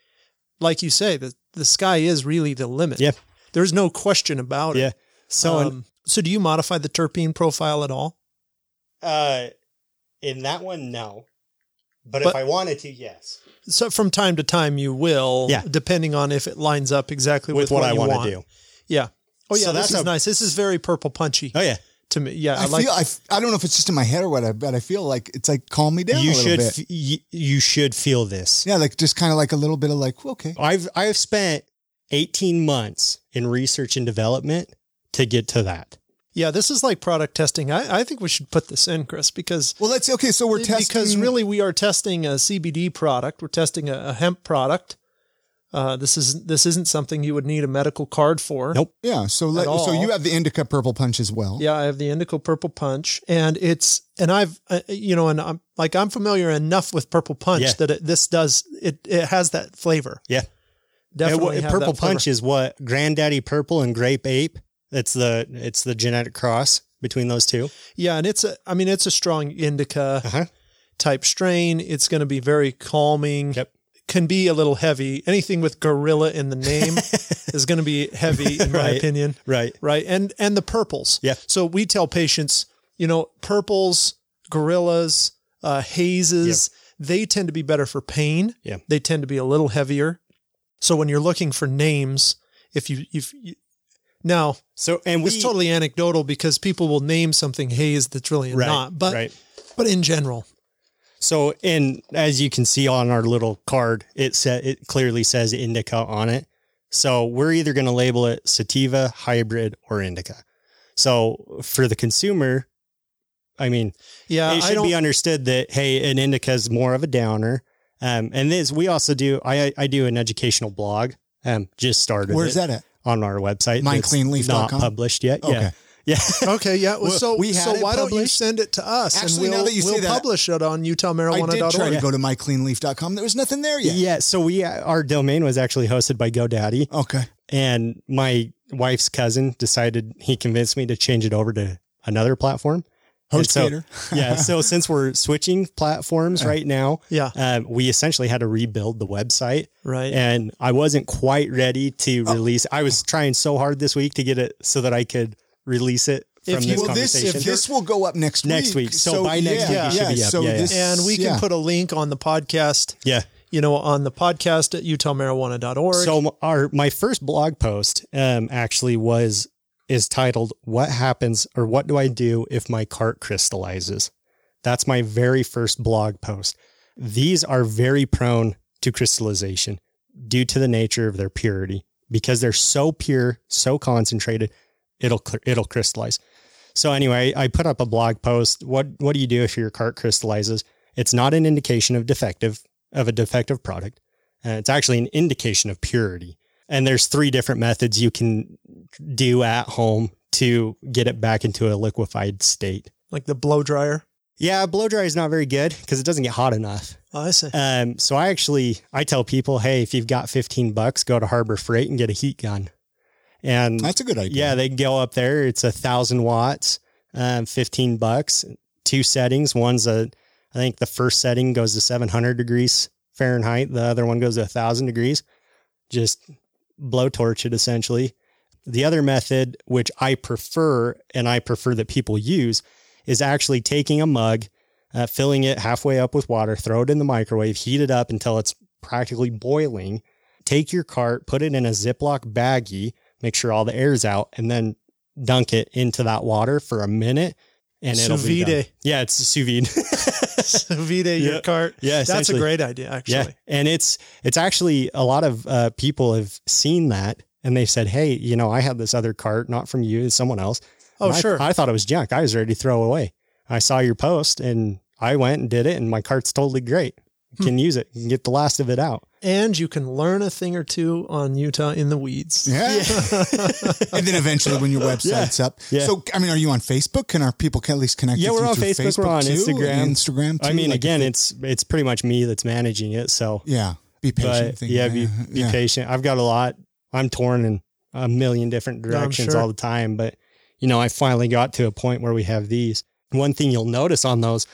like you say, the the sky is really the limit. Yeah. there's no question about Yeah. it. So, Um, so do you modify the terpene profile at all? uh, in that one, no. But, But- if I wanted to, yes. So from time to time you will, Yeah. depending on if it lines up exactly with, With what, I you want want to do. Yeah. Oh yeah, So this that's is a- nice. This is very purple punchy Oh, yeah. To me. Yeah, I, I, like. feel I, f- I don't know if it's just in my head or what, uh, but I feel like it's like calm me down you a little should, bit. f- you, you should feel this. yeah, like just kind of like a little bit of like okay. I've, I've spent 18 months in research and development to get to that. yeah, this is like product testing. I, I think we should put this in, Chris, because Well, let's okay. So we're testing because really we are testing a CBD product. We're testing a, a hemp product. Uh, this is this isn't something you would need a medical card for. Nope. Yeah. So let, so you have the indica purple punch as well. Yeah, I have the indica purple punch, and it's and I've uh, you know, and I'm like I'm familiar enough with purple punch Yeah. that it, this does it. It has that flavor. Yeah. Definitely, And have purple punch is what granddaddy purple and grape ape. It's the, it's the genetic cross between those two. Yeah, and it's a. I mean, it's a strong indica Uh-huh. type strain. It's going to be very calming. Yep. Can be a little heavy. Anything with gorilla in the name <laughs> is going to be heavy, in my Right. opinion. Right. Right. And and the purples. Yeah. So we tell patients, you know, purples, gorillas, uh, hazes, they tend to be better for pain. Yeah. They tend to be a little heavier. So when you're looking for names, if you if you now So, and we it's totally anecdotal because people will name something haze that's really right, not. But right. but in general, So, and as you can see on our little card, it said it clearly says indica on it. So we're either going to label it sativa, hybrid, or indica. So for the consumer, I mean, yeah, it should be understood that hey, an indica is more of a downer. Um, and this we also do. I I do an educational blog. Um, just started. Where's that at? on our website? Mindcleanleaf.com? Not published yet. Okay. Yeah. Yeah. <laughs> okay, yeah. Well, so we so why don't you send it to us Actually, and we'll, that you we'll that, publish it on I did UtahMarijuana.org. try to go to mycleanleaf.com. There was nothing there yet. Yeah. So we our domain was actually hosted by GoDaddy. Okay. and my wife's cousin decided he convinced me to change it over to another platform And so- yeah. So <laughs> since we're switching platforms right now, Yeah. um, we essentially had to rebuild the website. Right. And I wasn't quite ready to release. I was trying so hard this week to get it so that I could release it from If you- this well, this conversation. if this will go up next week. Next week. So by next week, it should be up. So Yeah, yeah. this, and we can yeah. put a link on the podcast, yeah. you know, on the podcast at utahmarijuana.org. So our my first blog post um actually was is titled "What happens or what do I do if my cart crystallizes?" That's my very first blog post. These are very prone to crystallization due to the nature of their purity because they're so pure, so concentrated, it'll it'll crystallize. So anyway, I put up a blog post. What what do you do if your cart crystallizes? It's not an indication of defective of a defective product. Uh, it's actually an indication of purity. And there's three different methods you can do at home to get it back into a liquefied state. like the blow dryer. Yeah, blow dryer is not very good because it doesn't get hot enough. Oh, I see. Um, so I actually I tell people, hey, if you've got 15 bucks, go to Harbor Freight and get a heat gun. And That's a good idea. yeah, they can go up there. It's a thousand watts, um, 15 bucks, two settings. One's a, I think the first setting goes to 700 degrees Fahrenheit. The other one goes to a thousand degrees. Just blowtorch it essentially. The other method, which I prefer and I prefer that people use, is actually taking a mug, uh, filling it halfway up with water, throw it in the microwave, heat it up until it's practically boiling. Take your cart, put it in a Ziploc baggie, make sure all the air's out, and then dunk it into that water for a minute. And it'll Sous be done. Yeah, it's sous vide. <laughs> Sous vide your cart. Yeah, That's a great idea, actually. Yeah, and it's it's actually a lot of uh, people have seen that and they've said, "Hey, you know, I had this other cart, not from you, it's someone else. Oh, I- sure. I thought it was junk. I was ready to throw away. I saw your post and I went and did it, and my cart's totally great. You Hmm. can use it. You can get the last of it out. and you can learn a thing or two on Utah in the weeds. Yeah. <laughs> and then eventually when your website's up. Yeah. So, I mean, are you on Facebook? Can our people at least connect Yeah, with we're on through Facebook. We're on too? Instagram. Instagram too? I mean, Like, again, if it's it's pretty much me that's managing it. So, yeah, be patient. but yeah, be be yeah. patient. I've got a lot. I'm torn in a million different directions sure. all the time, but you know, I finally got to a point where we have these. One thing you'll notice on those.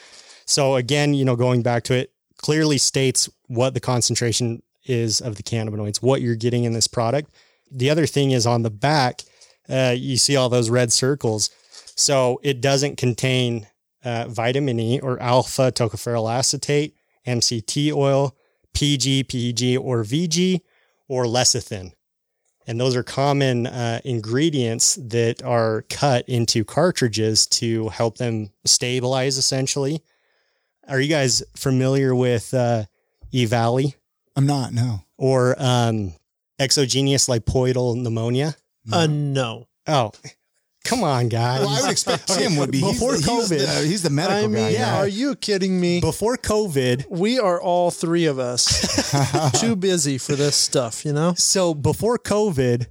So again, you know, going back to it, clearly states what the concentration is of the cannabinoids, what you're getting in this product. The other thing is on the back, uh, you see all those red circles. So it doesn't contain uh, vitamin E or alpha tocopherol acetate, MCT oil, PG, PEG, or VG, or lecithin. And those are common uh, ingredients that are cut into cartridges to help them stabilize, essentially. Are you guys familiar with uh, EVALI I'm not, no. or um, exogenous lipoidal pneumonia? Uh, no. Oh, come on, guys. Well, I would expect Tim would be. He's Before the- he's COVID. the, he's the medical I mean, guy. yeah. are you kidding me? Before COVID, we are all three of us <laughs> too busy for this stuff, you know? so before COVID,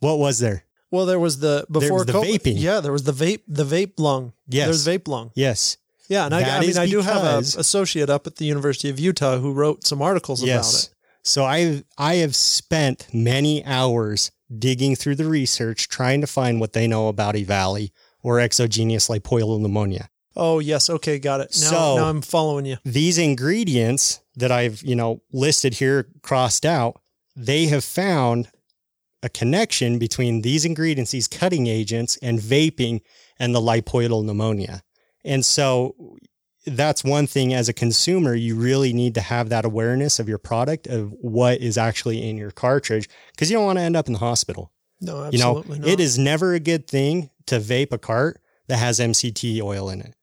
what was there? Well, there was the before was the COVID- vaping. Yeah, there was the vape, the vape lung. Yes. there's vape lung. Yes. Yeah, and I, I mean, I do have an associate up at the University of Utah who wrote some articles Yes. about it. So I I have spent many hours digging through the research trying to find what they know about E. Valley or exogenous lipoidal pneumonia. Oh, yes. Okay, got it. Now, So- now I'm following you. These ingredients that I've, you know, listed here crossed out, they have found a connection between these ingredients, these cutting agents and vaping and the lipoidal pneumonia. And so that's one thing as a consumer, you really need to have that awareness of your product, of what is actually in your cartridge, because you don't want to end up in the hospital. No, You know, absolutely not. it is never a good thing to vape a cart that has MCT oil in it.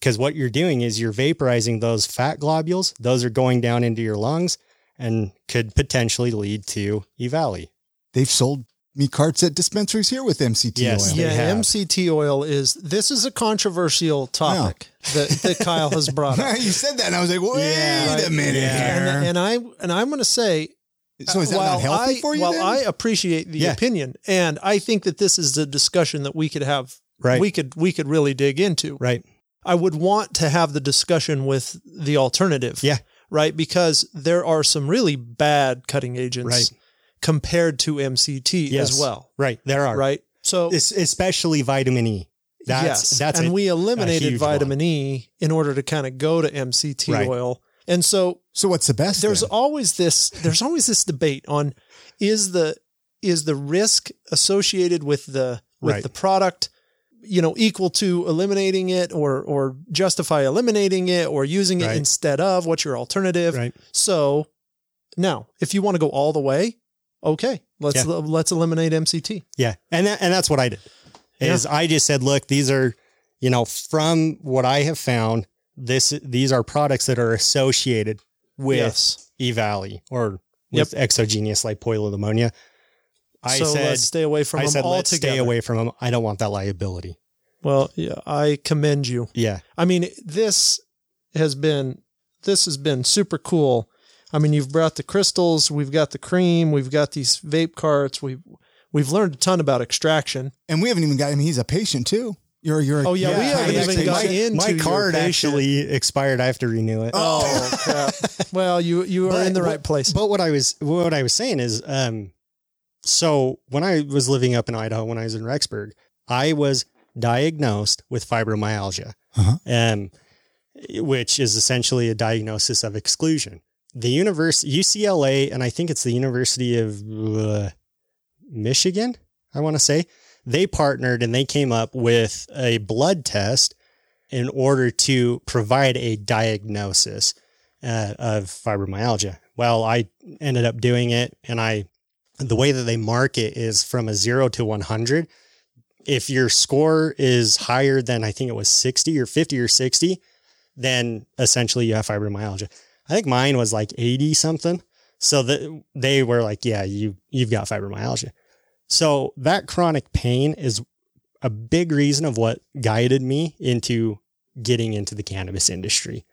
Because what you're doing is you're vaporizing those fat globules. Those are going down into your lungs and could potentially lead to E. EVALI. They've sold me carts at dispensaries here with MCT Yes. oil. Yeah. MCT oil is this is a controversial topic that, that Kyle has brought up. <laughs> you said that, and I was like, wait Yeah. a minute Yeah. here. And, and I and I'm going to say so is that while not healthy I, for you? Well, then? I appreciate the Yeah. opinion, and I think that this is a discussion that we could have, Right. we could we could really dig into. Right. I would want to have the discussion with the alternative. Yeah. Right. Because there are some really bad cutting agents Right. Compared to MCT Yes. as well. Right. There are. Right. So Es- especially vitamin E. That's yes, that's and a- we eliminated huge one. vitamin E in order to kind of go to MCT Right. oil. And so So what's the best? there's then? always this there's always this debate on is the is the risk associated with the with Right. the product you know equal to eliminating it or or justify eliminating it or using it Right. instead of what's your alternative right. so now if you want to go all the way okay let's Yeah. let's eliminate MCT Yeah, and that, and that's what I did. Is I just said, look, these are, you know, from what I have found, this these are products that are associated with yes EVALI or Yep. with exogenous lipoidal pneumonia. I so said, let's stay away from I them said, let's stay away from them. I don't want that liability. well yeah I commend you Yeah, I mean, this has been this has been super cool. I mean, you've brought the crystals, we've got the cream, we've got these vape carts, we've we've learned a ton about extraction. and we haven't even got. I mean, he's a patient too. You're you're. Oh, yeah, we haven't I even actually- got my, into my card patient. actually expired. I have to renew it. Oh <laughs> crap! well, you you are But in the what- right place. But what I was what I was saying is, um, so when I was living up in Idaho, when I was in Rexburg, I was diagnosed with fibromyalgia, Uh-huh. um, which is essentially a diagnosis of exclusion. The universe UCLA, and I think it's the University of uh, Michigan. I want to say they partnered and they came up with a blood test in order to provide a diagnosis uh, of fibromyalgia. Well, I ended up doing it, and I the way that they mark it is from a zero to 100. If your score is higher than I think it was 60 or 50 or 60, then essentially you have fibromyalgia. I think mine was like 80 something. So that they were like, yeah, you you've got fibromyalgia. So that chronic pain is a big reason of what guided me into getting into the cannabis industry.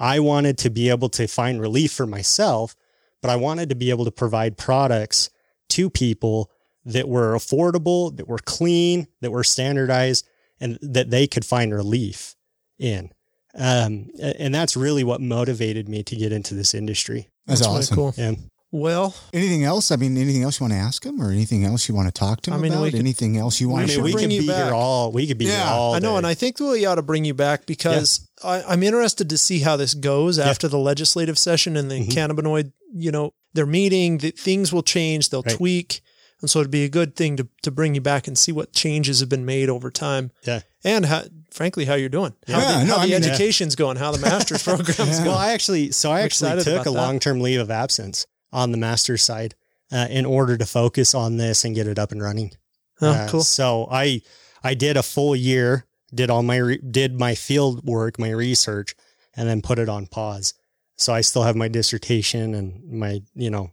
I wanted to be able to find relief for myself, but I wanted to be able to provide products to people that were affordable, that were clean, that were standardized, and that they could find relief in. Um, and that's really what motivated me to get into this industry. That's, really awesome. cool. Yeah. Well, Anything else? I mean, anything else you want to ask him, or anything else you want to talk to him I mean, we about? could- anything else you we I want to? mean, we bring could be back. here all. We could be Yeah, here all. I know, day. and I think we ought to bring you back because I, I'm interested to see how this goes after the legislative session and the Mhm. cannabinoid. You know, they're meeting. The, things will change. They'll Right. tweak, and so it'd be a good thing to to bring you back and see what changes have been made over time. Yeah. and how, frankly, how you're doing. How Yeah, the, no, how I the mean, yeah. education's going. How the master's <laughs> program's Yeah. going. Well, I actually, so I I'm actually took a long term leave of absence on the master's side uh, in order to focus on this and get it up and running. Oh, Uh, cool. So I I did a full year, did all my re- did my field work, my research, and then put it on pause. So I still have my dissertation and my you know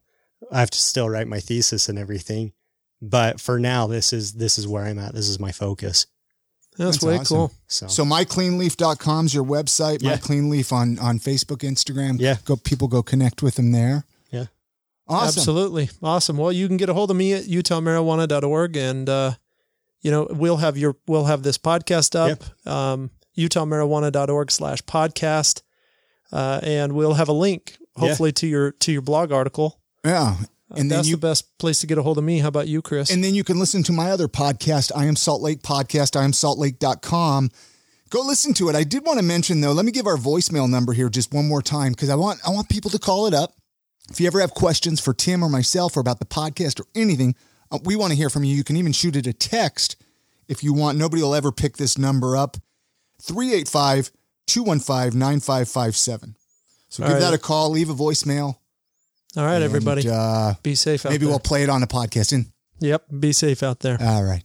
I have to still write my thesis and everything. But for now, this is this is where I'm at. This is my focus. That's, That's way awesome. cool. So, So mycleanleaf.com is your website. Yeah. MyCleanleaf on on Facebook, Instagram. Yeah. Go people go connect with them there. Yeah. Awesome. Absolutely. Awesome. Well, you can get a hold of me at utahmarijuana.org and, uh, you know, we'll have your, we'll have this podcast up, um, utahmarijuana.org slash podcast. Uh, and we'll have a link Yeah. hopefully to your, to your blog article. Yeah. And then that's you the best place to get a hold of me. How about you, Chris? And then you can listen to my other podcast, I Am Salt Lake Podcast, I am saltlake.com. Go listen to it. I did want to mention though, let me give our voicemail number here just one more time because I want I want people to call it up. If you ever have questions for Tim or myself or about the podcast or anything, uh, we want to hear from you. You can even shoot it a text if you want. Nobody will ever pick this number up. 385 215 9557. So All give right. that a call, leave a voicemail. All right, and, everybody. uh, be safe out maybe there. we'll play it on the podcast. And yep. Be safe out there. all right.